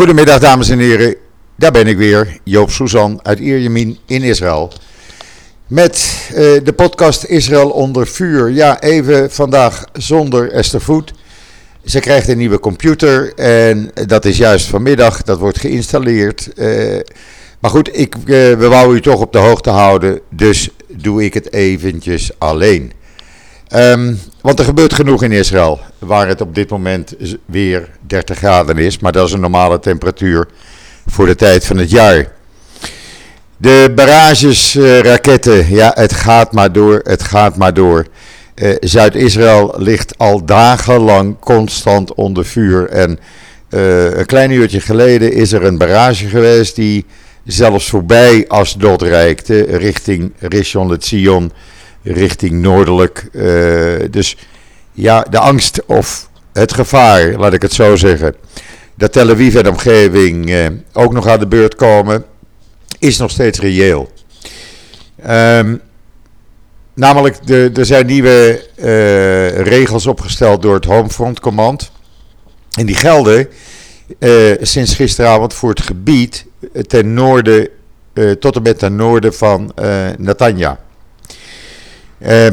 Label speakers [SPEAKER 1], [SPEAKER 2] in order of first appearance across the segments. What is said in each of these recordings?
[SPEAKER 1] Goedemiddag dames en heren, daar ben ik weer, Joop Suzan uit Ierjemien in Israël. Met uh, de podcast Israël onder vuur. Ja, even vandaag zonder Esther Voet. Ze krijgt een nieuwe computer en dat is juist vanmiddag, dat wordt geïnstalleerd. Uh, maar goed, ik, uh, we wouden u toch op de hoogte houden, dus doe ik het eventjes alleen. Um, want er gebeurt genoeg in Israël, waar het op dit moment weer 30 graden is. Maar dat is een normale temperatuur voor de tijd van het jaar. De barrages, uh, raketten, ja, het gaat maar door, het gaat maar door. Uh, Zuid-Israël ligt al dagenlang constant onder vuur. En uh, een klein uurtje geleden is er een barrage geweest die zelfs voorbij Asdod reikte, richting Rishon LeZion richting noordelijk. Uh, dus ja, de angst of het gevaar, laat ik het zo zeggen, dat Tel Aviv en omgeving uh, ook nog aan de beurt komen, is nog steeds reëel. Um, namelijk, de, er zijn nieuwe uh, regels opgesteld door het Homefront Command. En die gelden sinds gisteravond voor het gebied ten noorden, tot en met ten noorden van Natanja. Uh,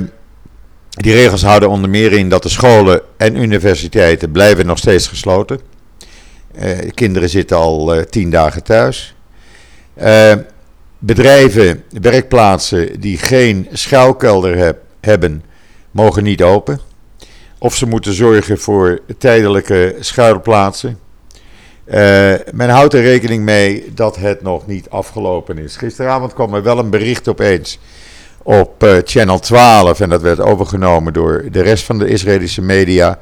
[SPEAKER 1] die regels houden onder meer in dat de scholen en universiteiten blijven nog steeds gesloten. Uh, kinderen zitten al uh, tien dagen thuis. Uh, bedrijven, werkplaatsen die geen schuilkelder heb, hebben, mogen niet open. Of ze moeten zorgen voor tijdelijke schuilplaatsen. men houdt er rekening mee dat het nog niet afgelopen is. Gisteravond kwam er wel een bericht opeens op uh, Channel 12 en dat werd overgenomen door de rest van de Israëlische media.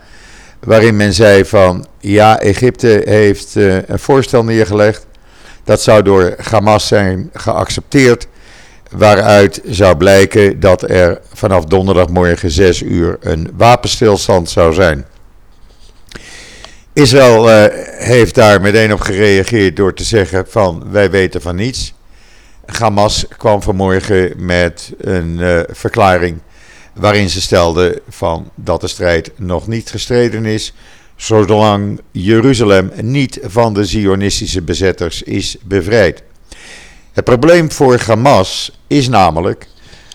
[SPEAKER 1] Waarin men zei van ja, Egypte heeft uh, een voorstel neergelegd. Dat zou door Hamas zijn geaccepteerd. Waaruit zou blijken dat er vanaf donderdagmorgen 6 uur een wapenstilstand zou zijn. Israël uh, heeft daar meteen op gereageerd door te zeggen van wij weten van niets. Hamas kwam vanmorgen met een uh, verklaring waarin ze stelde van dat de strijd nog niet gestreden is, zolang Jeruzalem niet van de Zionistische bezetters is bevrijd. Het probleem voor Hamas is namelijk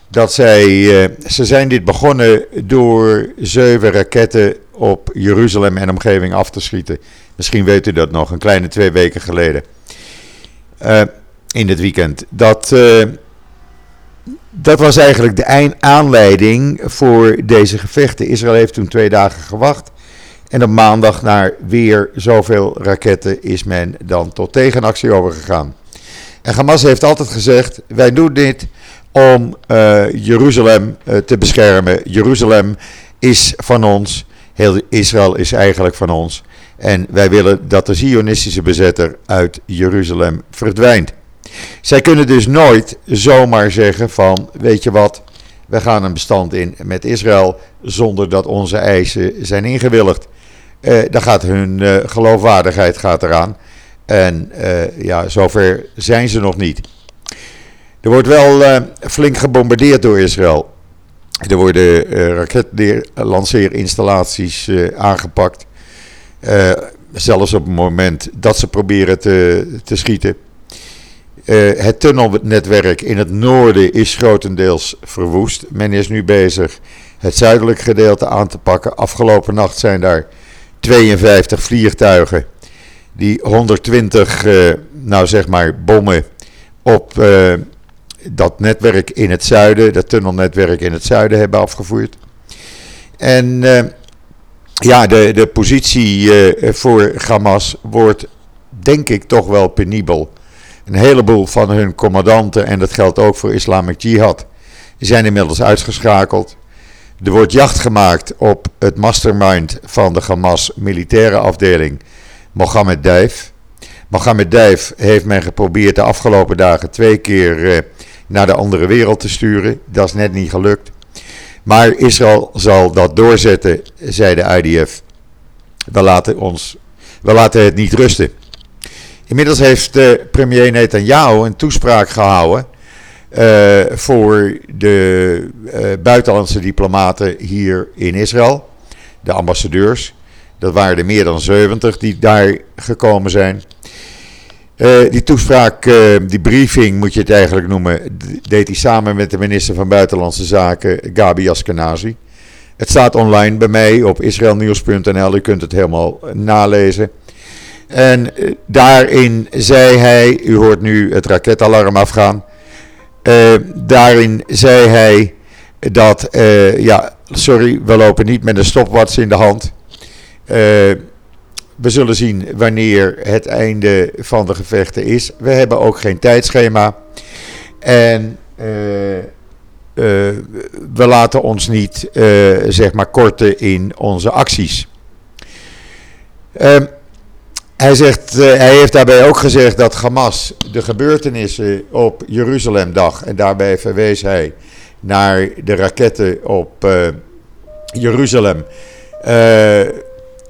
[SPEAKER 1] dat zij, uh, ze zijn dit begonnen door zeven raketten op Jeruzalem en omgeving af te schieten. Misschien weet u dat nog, een kleine twee weken geleden. Uh, in het weekend. Dat, uh, dat was eigenlijk de aanleiding voor deze gevechten. Israël heeft toen twee dagen gewacht. En op maandag, naar weer zoveel raketten, is men dan tot tegenactie overgegaan. En Hamas heeft altijd gezegd: wij doen dit om uh, Jeruzalem uh, te beschermen. Jeruzalem is van ons. Heel Israël is eigenlijk van ons. En wij willen dat de Zionistische bezetter uit Jeruzalem verdwijnt. Zij kunnen dus nooit zomaar zeggen van, weet je wat, we gaan een bestand in met Israël zonder dat onze eisen zijn ingewilligd. Uh, dan gaat hun uh, geloofwaardigheid gaat eraan. En uh, ja, zover zijn ze nog niet. Er wordt wel flink gebombardeerd door Israël. Er worden raketlanceerinstallaties aangepakt. zelfs op het moment dat ze proberen te, te schieten. Uh, het tunnelnetwerk in het noorden is grotendeels verwoest. Men is nu bezig het zuidelijk gedeelte aan te pakken. Afgelopen nacht zijn daar 52 vliegtuigen die 120, uh, eh, nou zeg maar, bommen op uh, dat netwerk in het zuiden, dat tunnelnetwerk in het zuiden hebben afgevoerd. En ja, de, de positie voor Hamas wordt denk ik toch wel penibel. Een heleboel van hun commandanten, en dat geldt ook voor Islamic Jihad, zijn inmiddels uitgeschakeld. Er wordt jacht gemaakt op het mastermind van de Hamas militaire afdeling, Mohammed Dijf. Mohammed Dijf heeft men geprobeerd de afgelopen dagen twee keer eh, naar de andere wereld te sturen. Dat is net niet gelukt. Maar Israël zal dat doorzetten, zei de IDF. We laten, ons, we laten het niet rusten. Inmiddels heeft de premier Netanyahu een toespraak gehouden uh, voor de uh, buitenlandse diplomaten hier in Israël, de ambassadeurs. Dat waren er meer dan 70 die daar gekomen zijn. die toespraak, die briefing moet je het eigenlijk noemen, deed hij samen met de minister van Buitenlandse Zaken, Gabi Askenazi. Het staat online bij mij op israelnieuws.nl, u kunt het helemaal nalezen. En daarin zei hij, u hoort nu het raketalarm afgaan, daarin zei hij dat, ja, sorry, we lopen niet met een stopwatch in de hand. Uh, we zullen zien wanneer het einde van de gevechten is. We hebben ook geen tijdschema. En uh, uh, we laten ons niet, zeg maar, korten in onze acties. Hij, zegt, hij heeft daarbij ook gezegd dat Hamas de gebeurtenissen op Jeruzalemdag, en daarbij verwees hij naar de raketten op uh, Jeruzalem, uh,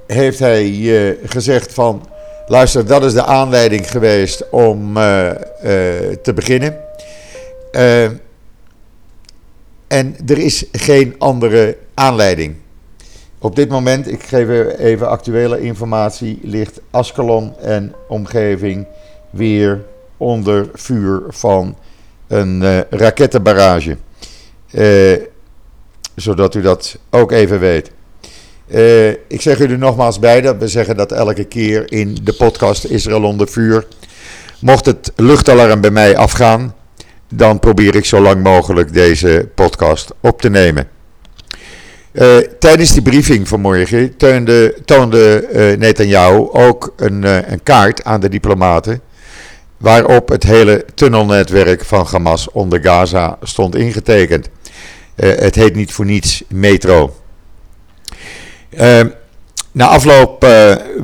[SPEAKER 1] heeft hij gezegd van, luister, dat is de aanleiding geweest om te beginnen. en er is geen andere aanleiding. Op dit moment, ik geef even actuele informatie, ligt Askelon en omgeving weer onder vuur van een rakettenbarrage. Uh, zodat u dat ook even weet. Uh, ik zeg u er nogmaals bij dat we zeggen dat elke keer in de podcast Israël onder vuur. Mocht het luchtalarm bij mij afgaan, dan probeer ik zo lang mogelijk deze podcast op te nemen. Uh, tijdens die briefing vanmorgen toonde, toonde uh, Netanyahu ook een, een kaart aan de diplomaten waarop het hele tunnelnetwerk van Hamas onder Gaza stond ingetekend. Het heet niet voor niets metro. Uh, na afloop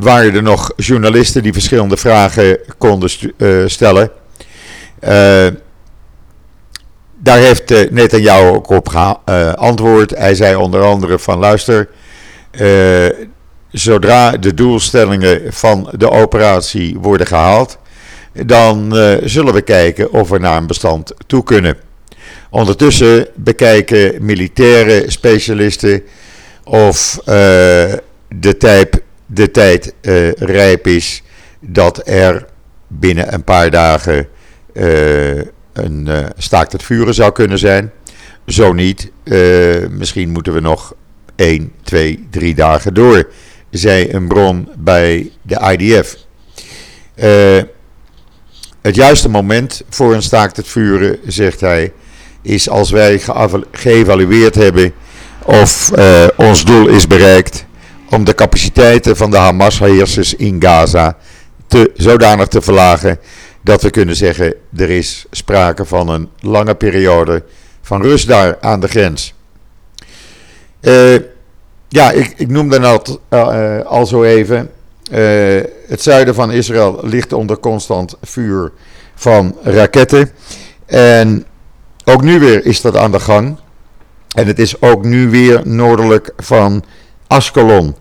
[SPEAKER 1] waren er nog journalisten die verschillende vragen konden stellen. Daar heeft Netanyahu ook op geantwoord. Hij zei onder andere van luister, zodra de doelstellingen van de operatie worden gehaald, dan zullen we kijken of we naar een bestand toe kunnen. Ondertussen bekijken militaire specialisten of de, tijd, de tijd rijp is dat er binnen een paar dagen uh, een staakt het vuren zou kunnen zijn. Zo niet, misschien moeten we nog 1, 2, 3 dagen door, zei een bron bij de IDF. het juiste moment voor een staakt het vuren, zegt hij, is als wij geëvalueerd hebben of uh, ons doel is bereikt om de capaciteiten van de Hamas-heersers in Gaza te, zodanig te verlagen dat we kunnen zeggen er is sprake van een lange periode van rust daar aan de grens. Uh, ja, ik, ik noemde dat uh, al zo even. het zuiden van Israël ligt onder constant vuur van raketten. En ook nu weer is dat aan de gang. En het is ook nu weer noordelijk van Askelon.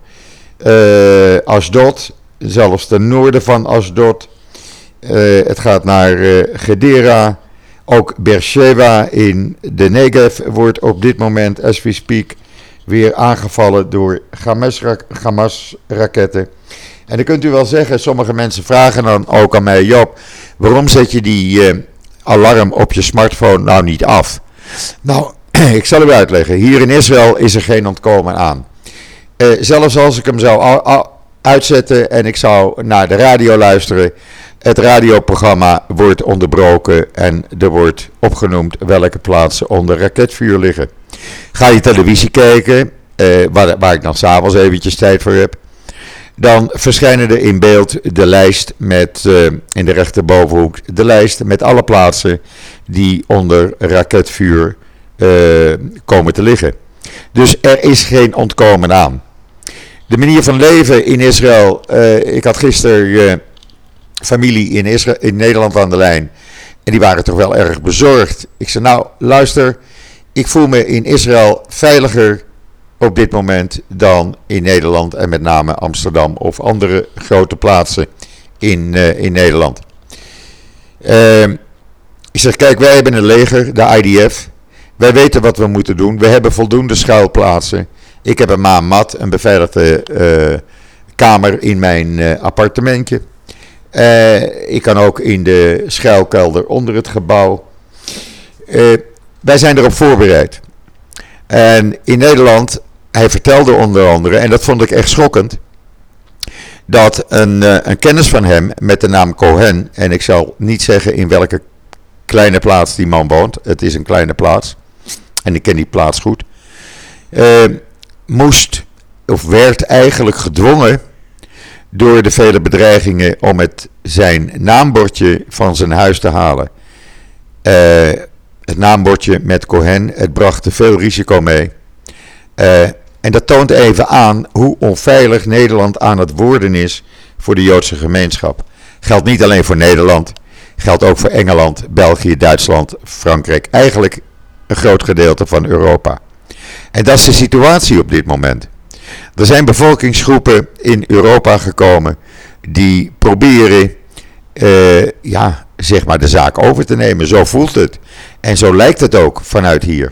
[SPEAKER 1] Asdod, zelfs ten noorden van Asdod. Uh, het gaat naar uh, Gedera. Ook Beersheba in de Negev wordt op dit moment, as we speak, weer aangevallen door Hamas-raketten. En dan kunt u wel zeggen, sommige mensen vragen dan ook aan mij, Job, waarom zet je die alarm op je smartphone nou niet af? Nou, ik zal u uitleggen. Hier in Israël is er geen ontkomen aan. Zelfs als ik hem zou uitzetten en ik zou naar de radio luisteren, het radioprogramma wordt onderbroken en er wordt opgenoemd welke plaatsen onder raketvuur liggen. Ga je televisie kijken, uh, waar, waar ik dan s'avonds eventjes tijd voor heb, dan verschijnen er in beeld de lijst met, uh, in de rechterbovenhoek, de lijst met alle plaatsen die onder raketvuur uh, komen te liggen. Dus er is geen ontkomen aan. De manier van leven in Israël, uh, ik had gisteren familie in, Israël, in Nederland aan de lijn en die waren toch wel erg bezorgd. Ik zei nou luister, ik voel me in Israël veiliger op dit moment dan in Nederland en met name Amsterdam of andere grote plaatsen in, uh, in Nederland. Uh, ik zeg, kijk, wij hebben een leger, de IDF. Wij weten wat we moeten doen. We hebben voldoende schuilplaatsen. Ik heb een maan mat, een beveiligde uh, kamer in mijn appartementje. ik kan ook in de schuilkelder onder het gebouw. wij zijn erop voorbereid. En in Nederland, hij vertelde onder andere, en dat vond ik echt schokkend, dat een, een kennis van hem met de naam Cohen, en ik zal niet zeggen in welke kleine plaats die man woont, het is een kleine plaats, en ik ken die plaats goed, moest of werd eigenlijk gedwongen door de vele bedreigingen om het, zijn naambordje van zijn huis te halen. Uh, het naambordje met Cohen, het bracht veel risico mee. Uh, en dat toont even aan hoe onveilig Nederland aan het worden is voor de Joodse gemeenschap. Geldt niet alleen voor Nederland, geldt ook voor Engeland, België, Duitsland, Frankrijk, eigenlijk een groot gedeelte van Europa. En dat is de situatie op dit moment. Er zijn bevolkingsgroepen in Europa gekomen die proberen uh, ja, zeg maar de zaak over te nemen. Zo voelt het. En zo lijkt het ook vanuit hier.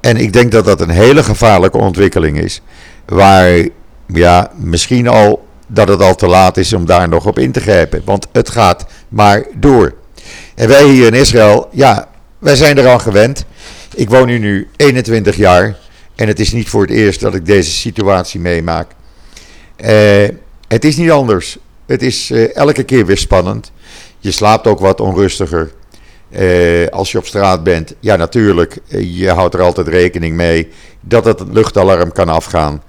[SPEAKER 1] En ik denk dat dat een hele gevaarlijke ontwikkeling is. Waar ja, misschien al dat het al te laat is om daar nog op in te grijpen. Want het gaat maar door. En wij hier in Israël, ja, wij zijn er al gewend. Ik woon hier nu 21 jaar. En het is niet voor het eerst dat ik deze situatie meemaak. Uh, het is niet anders. Het is uh, elke keer weer spannend. Je slaapt ook wat onrustiger. Uh, als je op straat bent, ja natuurlijk, je houdt er altijd rekening mee dat het luchtalarm kan afgaan.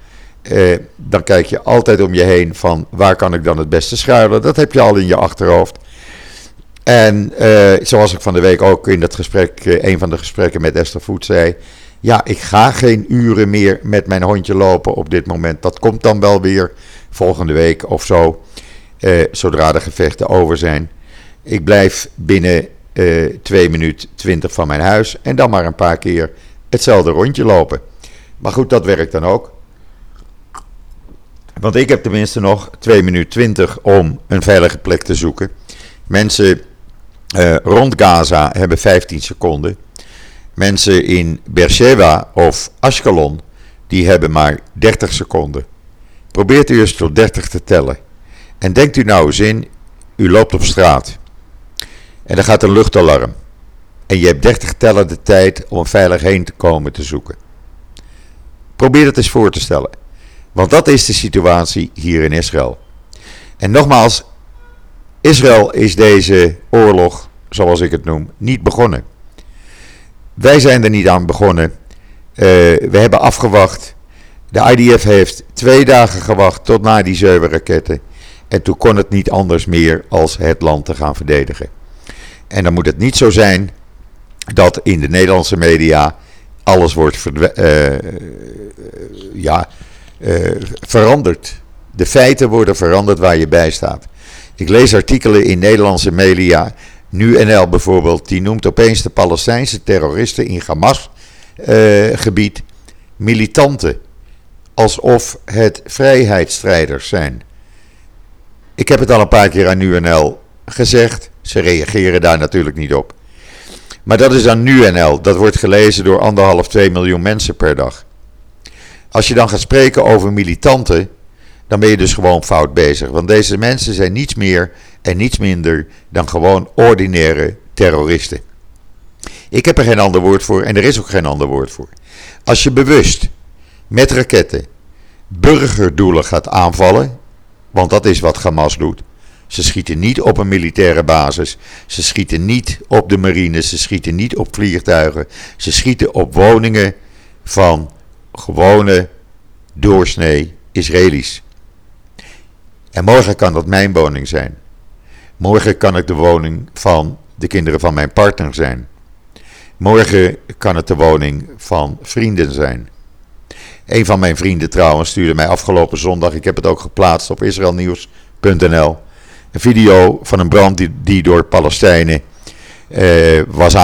[SPEAKER 1] dan kijk je altijd om je heen van waar kan ik dan het beste schuilen. Dat heb je al in je achterhoofd. En zoals ik van de week ook in dat gesprek, een van de gesprekken met Esther Voet zei, ja, ik ga geen uren meer met mijn hondje lopen op dit moment. Dat komt dan wel weer volgende week of zo, eh, zodra de gevechten over zijn. Ik blijf binnen eh, 2 minuten 20 van mijn huis en dan maar een paar keer hetzelfde rondje lopen. Maar goed, dat werkt dan ook. Want ik heb tenminste nog 2 minuten 20 om een veilige plek te zoeken. Mensen uh, rond Gaza hebben 15 seconden. Mensen in Beersheba of Ashkelon, die hebben maar 30 seconden. Probeert u eens tot 30 te tellen. En denkt u nou eens in, u loopt op straat. En er gaat een luchtalarm. En je hebt 30 tellen de tijd om veilig heen te komen te zoeken. Probeer het eens voor te stellen. Want dat is de situatie hier in Israël. En nogmaals, Israël is deze oorlog, zoals ik het noem, niet begonnen. Wij zijn er niet aan begonnen. Uh, we hebben afgewacht. De IDF heeft twee dagen gewacht tot na die zeven raketten. En toen kon het niet anders meer als het land te gaan verdedigen. En dan moet het niet zo zijn dat in de Nederlandse media alles wordt uh, ja, uh, veranderd. De feiten worden veranderd waar je bij staat. Ik lees artikelen in Nederlandse media NuNL bijvoorbeeld, die noemt opeens de Palestijnse terroristen in Hamas-gebied uh, militanten. Alsof het vrijheidsstrijders zijn. Ik heb het al een paar keer aan NuNL gezegd. Ze reageren daar natuurlijk niet op. Maar dat is aan NuNL. Dat wordt gelezen door anderhalf, twee miljoen mensen per dag. Als je dan gaat spreken over militanten, dan ben je dus gewoon fout bezig. Want deze mensen zijn niets meer en niets minder dan gewoon ordinaire terroristen. Ik heb er geen ander woord voor en er is ook geen ander woord voor. Als je bewust met raketten burgerdoelen gaat aanvallen, want dat is wat Hamas doet. Ze schieten niet op een militaire basis, ze schieten niet op de marine, ze schieten niet op vliegtuigen, ze schieten op woningen van gewone doorsnee Israëli's. En morgen kan dat mijn woning zijn. Morgen kan het de woning van de kinderen van mijn partner zijn. Morgen kan het de woning van vrienden zijn. Een van mijn vrienden trouwens stuurde mij afgelopen zondag, ik heb het ook geplaatst op israelnieuws.nl, een video van een brand die, die door Palestijnen eh, was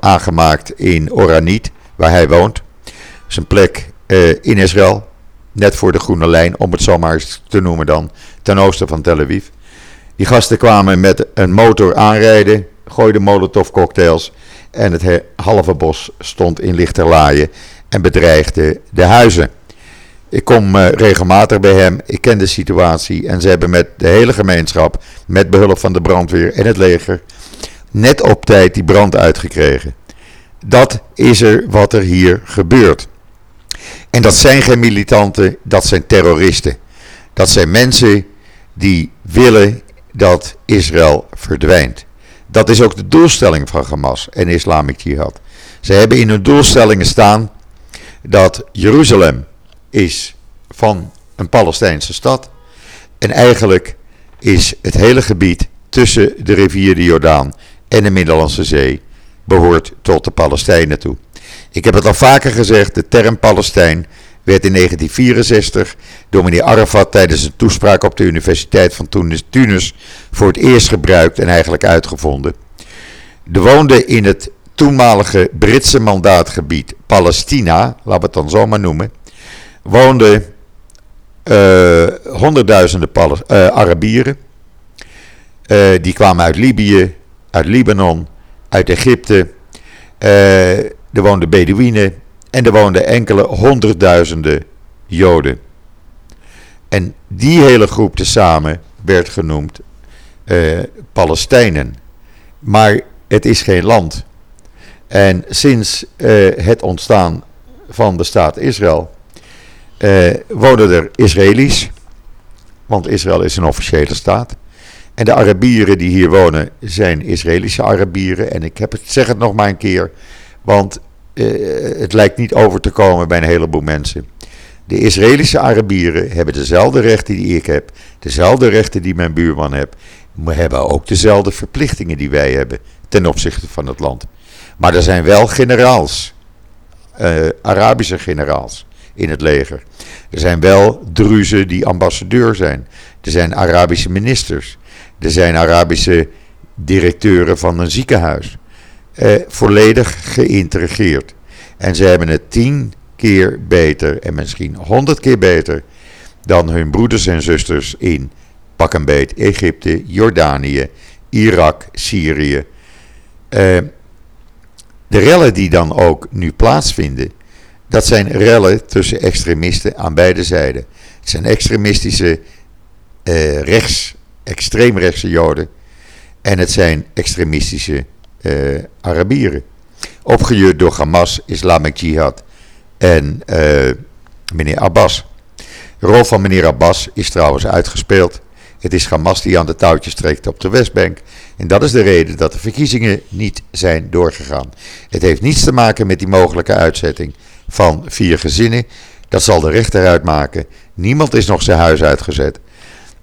[SPEAKER 1] aangemaakt in Oranit, waar hij woont. Dat is een plek eh, in Israël, net voor de Groene Lijn, om het zomaar te noemen dan, ten oosten van Tel Aviv. Die gasten kwamen met een motor aanrijden, gooiden molotovcocktails en het halve bos stond in lichterlaaien en bedreigde de huizen. Ik kom uh, regelmatig bij hem. Ik ken de situatie. En ze hebben met de hele gemeenschap, met behulp van de brandweer en het leger, net op tijd die brand uitgekregen. Dat is er wat er hier gebeurt. En dat zijn geen militanten, dat zijn terroristen. Dat zijn mensen die willen dat Israël verdwijnt. Dat is ook de doelstelling van Hamas en Islamic Jihad. Ze hebben in hun doelstellingen staan dat Jeruzalem is van een Palestijnse stad. En eigenlijk is het hele gebied tussen de rivier de Jordaan en de Middellandse Zee behoort tot de Palestijnen toe. Ik heb het al vaker gezegd, de term Palestijn werd in 1964 door meneer Arafat tijdens een toespraak op de Universiteit van Tunis voor het eerst gebruikt en eigenlijk uitgevonden. Er woonde in het toenmalige Britse mandaatgebied Palestina, laten we het dan zo maar noemen, woonden uh, honderdduizenden uh, Arabieren. Uh, die kwamen uit Libië, uit Libanon, uit Egypte. Er woonden Bedouinen en er woonden enkele honderdduizenden Joden. En die hele groep tezamen werd genoemd Palestijnen. Maar het is geen land. En sinds het ontstaan van de staat Israël uh, wonen er Israëli's, want Israël is een officiële staat. En de Arabieren die hier wonen zijn Israëlische Arabieren. En ik heb het, zeg het nog maar een keer, want uh, het lijkt niet over te komen bij een heleboel mensen. De Israëlische Arabieren hebben dezelfde rechten die ik heb, dezelfde rechten die mijn buurman heeft, maar hebben ook dezelfde verplichtingen die wij hebben ten opzichte van het land. Maar er zijn wel generaals, uh, Arabische generaals in het leger. Er zijn wel Druzen die ambassadeur zijn. Er zijn Arabische ministers. Er zijn Arabische directeuren van een ziekenhuis. Eh, volledig geïntegreerd. En ze hebben het tien keer beter en misschien honderd keer beter dan hun broeders en zusters in pak een beet Egypte, Jordanië, Irak, Syrië. Uh, de rellen die dan ook nu plaatsvinden, dat zijn rellen tussen extremisten aan beide zijden. Het zijn extremistische uh, rechts, extreemrechtse Joden. En het zijn extremistische uh, Arabieren. Opgejuurd door Hamas, Islamic Jihad en uh, meneer Abbas. De rol van meneer Abbas is trouwens uitgespeeld. Het is Hamas die aan de touwtjes trekt op de Westbank. En dat is de reden dat de verkiezingen niet zijn doorgegaan. Het heeft niets te maken met die mogelijke uitzetting van vier gezinnen. Dat zal de rechter uitmaken. Niemand is nog zijn huis uitgezet.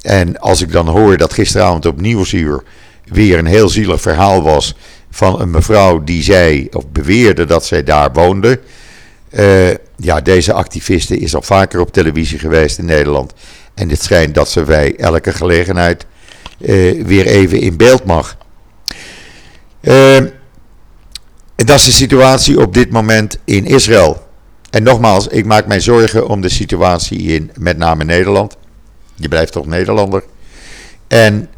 [SPEAKER 1] En als ik dan hoor dat gisteravond op Nieuwsuur weer een heel zielig verhaal was van een mevrouw die zei of beweerde dat zij daar woonde. Uh, ja, deze activiste is al vaker op televisie geweest in Nederland. En het schijnt dat ze bij elke gelegenheid uh, weer even in beeld mag. Uh, dat is de situatie op dit moment in Israël. En nogmaals, ik maak mij zorgen om de situatie in met name Nederland. Je blijft toch Nederlander. En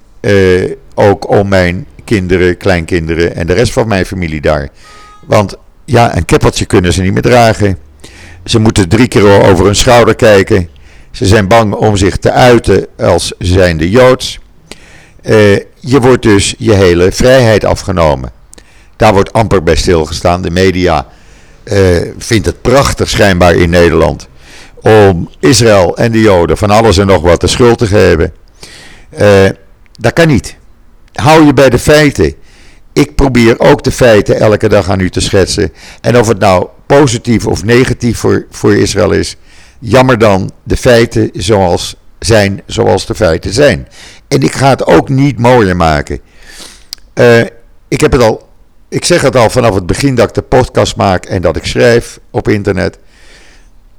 [SPEAKER 1] ook om mijn kinderen, kleinkinderen en de rest van mijn familie daar. Want ja, een keppeltje kunnen ze niet meer dragen. Ze moeten drie keer over hun schouder kijken. Ze zijn bang om zich te uiten als zijnde Joods. Uh, je wordt dus je hele vrijheid afgenomen. Daar wordt amper bij stilgestaan. De media uh, vindt het prachtig schijnbaar in Nederland om Israël en de Joden van alles en nog wat de schuld te geven. Uh, dat kan niet. Hou je bij de feiten. Ik probeer ook de feiten elke dag aan u te schetsen. En of het nou positief of negatief voor, voor Israël is, jammer dan de feiten zoals zijn zoals de feiten zijn. En ik ga het ook niet mooier maken. Uh, ik heb het al ik zeg het al vanaf het begin dat ik de podcast maak en dat ik schrijf op internet.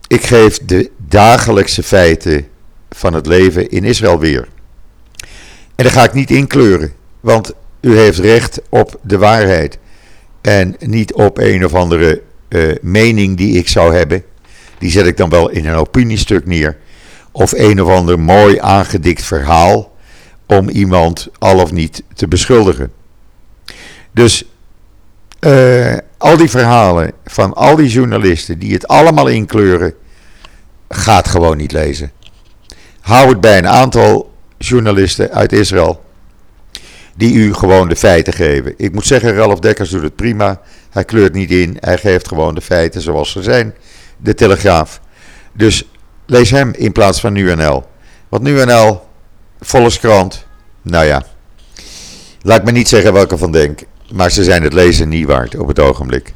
[SPEAKER 1] Ik geef de dagelijkse feiten van het leven in Israël weer. En daar ga ik niet inkleuren, want u heeft recht op de waarheid. En niet op een of andere uh, mening die ik zou hebben. Die zet ik dan wel in een opiniestuk neer. Of een of ander mooi aangedikt verhaal om iemand al of niet te beschuldigen. Dus uh, al die verhalen van al die journalisten die het allemaal inkleuren ga het gewoon niet lezen. Hou het bij een aantal journalisten uit Israël die u gewoon de feiten geven. Ik moet zeggen, Ralf Dekkers doet het prima. Hij kleurt niet in, hij geeft gewoon de feiten zoals ze zijn. De Telegraaf. Dus lees hem in plaats van NuNL. Want NuNL, Volkskrant, nou ja. Laat me niet zeggen welke van denk. Maar ze zijn het lezen niet waard op het ogenblik.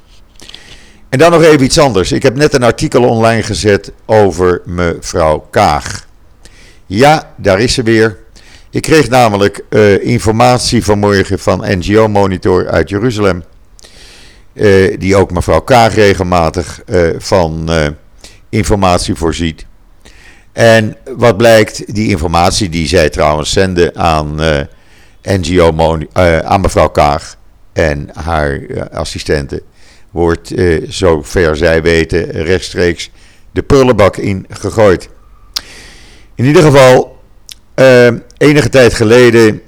[SPEAKER 1] En dan nog even iets anders. Ik heb net een artikel online gezet over mevrouw Kaag. Ja, daar is ze weer. Ik kreeg namelijk uh, informatie vanmorgen van NGO Monitor uit Jeruzalem. Uh, die ook mevrouw Kaag regelmatig uh, van informatie voorziet. En wat blijkt, die informatie die zij trouwens zenden aan NGO aan mevrouw Kaag en haar assistenten, wordt zover zij weten rechtstreeks de prullenbak in gegooid. In ieder geval, enige tijd geleden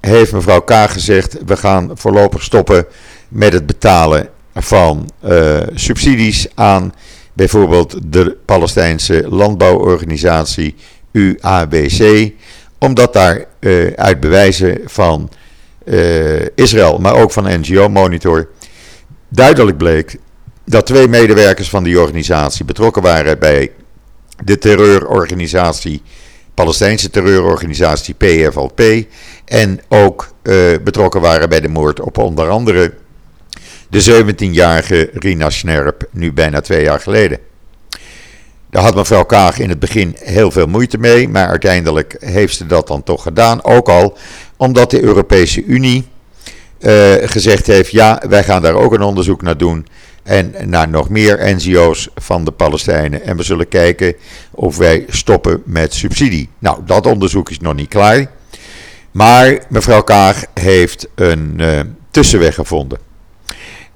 [SPEAKER 1] heeft mevrouw K. gezegd: we gaan voorlopig stoppen met het betalen van uh, subsidies aan bijvoorbeeld de Palestijnse landbouworganisatie UABC, omdat daar uh, uit bewijzen van Israël, maar ook van NGO Monitor, duidelijk bleek dat twee medewerkers van die organisatie betrokken waren bij de terreurorganisatie Palestijnse terreurorganisatie PFLP. En ook uh, betrokken waren bij de moord op onder andere de 17-jarige Rina Snerp, nu bijna twee jaar geleden. Daar had mevrouw Kaag in het begin heel veel moeite mee, maar uiteindelijk heeft ze dat dan toch gedaan. Ook al omdat de Europese Unie uh, gezegd heeft: ja, wij gaan daar ook een onderzoek naar doen en naar nog meer NGO's van de Palestijnen. En we zullen kijken of wij stoppen met subsidie. Nou, dat onderzoek is nog niet klaar. Maar mevrouw Kaag heeft een uh, tussenweg gevonden.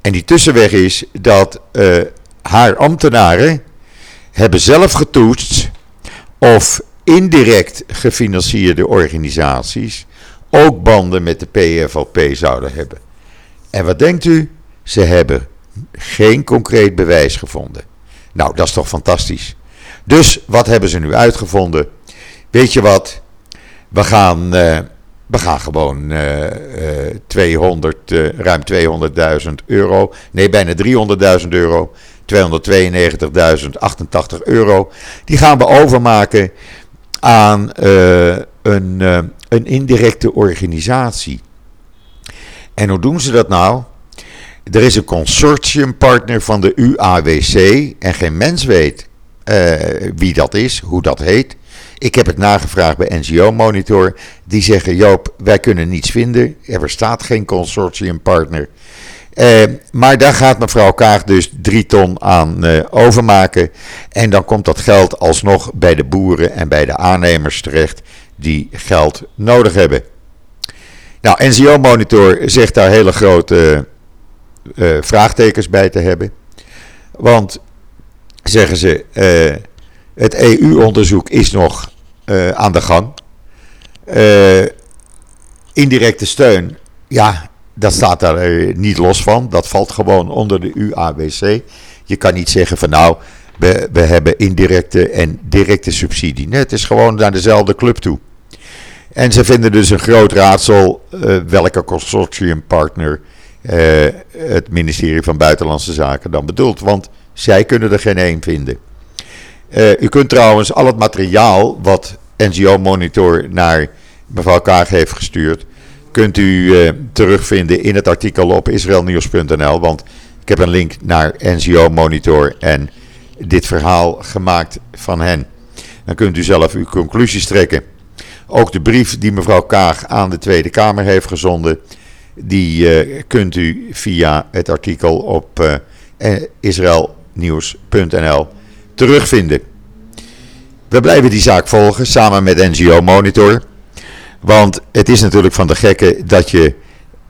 [SPEAKER 1] En die tussenweg is dat uh, haar ambtenaren hebben zelf getoetst of indirect gefinancierde organisaties ook banden met de PFLP zouden hebben. En wat denkt u? Ze hebben geen concreet bewijs gevonden. Nou, dat is toch fantastisch. Dus wat hebben ze nu uitgevonden? Weet je wat? We gaan, uh, we gaan gewoon uh, uh, 200, ruim 200.000 euro, nee, bijna 300.000 euro, 292.088 euro, die gaan we overmaken aan eh, een, een indirecte organisatie. En hoe doen ze dat nou? Er is een consortiumpartner van de UAWC en geen mens weet uh, wie dat is, hoe dat heet. Ik heb het nagevraagd bij NGO Monitor. Die zeggen: Joop, wij kunnen niets vinden. Er bestaat geen consortiumpartner. Uh, maar daar gaat mevrouw Kaag dus drie ton aan uh, overmaken. En dan komt dat geld alsnog bij de boeren en bij de aannemers terecht die geld nodig hebben. Nou, NGO Monitor zegt daar hele grote uh, vraagtekens bij te hebben. Want, zeggen ze, uh, het EU-onderzoek is nog uh, aan de gang. indirecte steun, ja, dat staat daar niet los van. Dat valt gewoon onder de UAWC. Je kan niet zeggen van nou, we, we hebben indirecte en directe subsidie. Nee, het is gewoon naar dezelfde club toe. En ze vinden dus een groot raadsel welke consortiumpartner uh, het ministerie van Buitenlandse Zaken dan bedoelt. Want zij kunnen er geen één vinden. Uh, u kunt trouwens al het materiaal wat NGO Monitor naar mevrouw Kaag heeft gestuurd, kunt u uh, terugvinden in het artikel op israelnieuws.nl. Want ik heb een link naar NGO Monitor en dit verhaal gemaakt van hen. Dan kunt u zelf uw conclusies trekken. Ook de brief die mevrouw Kaag aan de Tweede Kamer heeft gezonden die uh, kunt u via het artikel op uh, israelnieuws.nl terugvinden. We blijven die zaak volgen samen met NGO Monitor. Want het is natuurlijk van de gekke dat je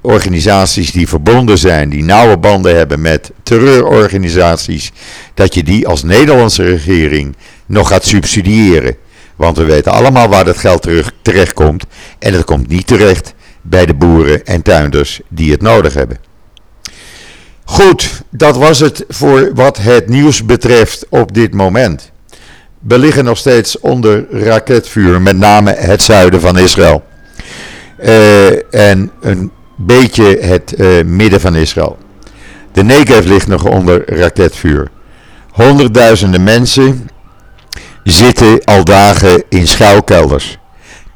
[SPEAKER 1] organisaties die verbonden zijn, die nauwe banden hebben met terreurorganisaties, dat je die als Nederlandse regering nog gaat subsidiëren. Want we weten allemaal waar dat geld terug, terecht komt. En het komt niet terecht bij de boeren en tuinders die het nodig hebben. Goed, dat was het voor wat het nieuws betreft op dit moment. beliggen nog steeds onder raketvuur, met name het zuiden van Israël. Uh, en een beetje het uh, midden van Israël. De Negev ligt nog onder raketvuur. Honderdduizenden mensen zitten al dagen in schuilkelders.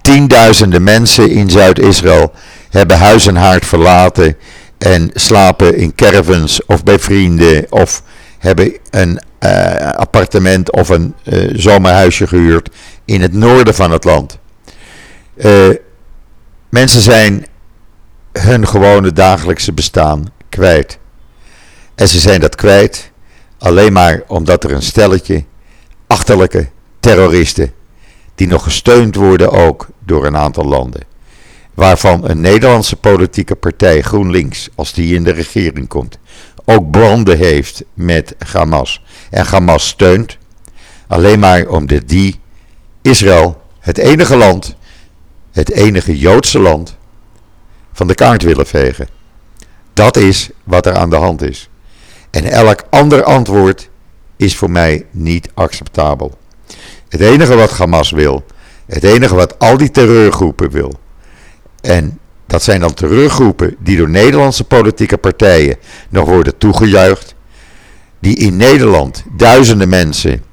[SPEAKER 1] Tienduizenden mensen in Zuid-Israël hebben huis en haard verlaten en slapen in caravans of bij vrienden of hebben een uh, appartement of een uh, zomerhuisje gehuurd in het noorden van het land. Uh, mensen zijn hun gewone dagelijkse bestaan kwijt. En ze zijn dat kwijt alleen maar omdat er een stelletje achterlijke terroristen, die nog gesteund worden ook door een aantal landen, waarvan een Nederlandse politieke partij GroenLinks, als die in de regering komt, ook banden heeft met Hamas en Hamas steunt, alleen maar omdat die Israël, het enige land, het enige Joodse land, van de kaart willen vegen. Dat is wat er aan de hand is. En elk ander antwoord is voor mij niet acceptabel. Het enige wat Hamas wil, het enige wat al die terreurgroepen wil, en dat zijn dan terreurgroepen die door Nederlandse politieke partijen nog worden toegejuicht, die in Nederland duizenden mensen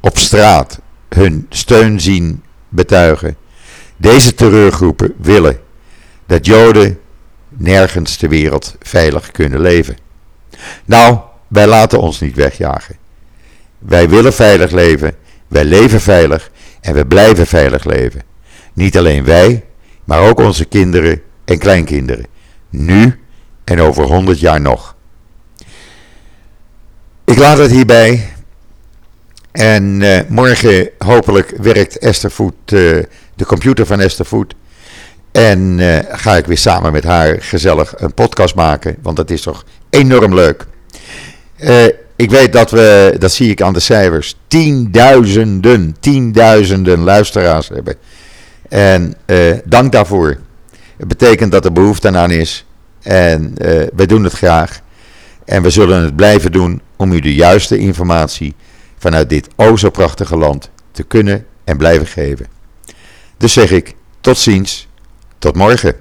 [SPEAKER 1] op straat hun steun zien betuigen. Deze terreurgroepen willen dat Joden nergens ter wereld veilig kunnen leven. Nou, wij laten ons niet wegjagen. Wij willen veilig leven, wij leven veilig en we blijven veilig leven. Niet alleen wij, maar ook onze kinderen en kleinkinderen. Nu en over honderd jaar nog. Ik laat het hierbij. En uh, morgen hopelijk werkt Esther Voet, uh, de computer van Esther Voet. En uh, ga ik weer samen met haar gezellig een podcast maken. Want dat is toch enorm leuk. Ik weet dat we, dat zie ik aan de cijfers, tienduizenden, tienduizenden luisteraars hebben. En dank daarvoor. Het betekent dat er behoefte aan is. En uh, wij doen het graag. En we zullen het blijven doen om u de juiste informatie vanuit dit o zo prachtige land te kunnen en blijven geven. Dus zeg ik tot ziens, tot morgen.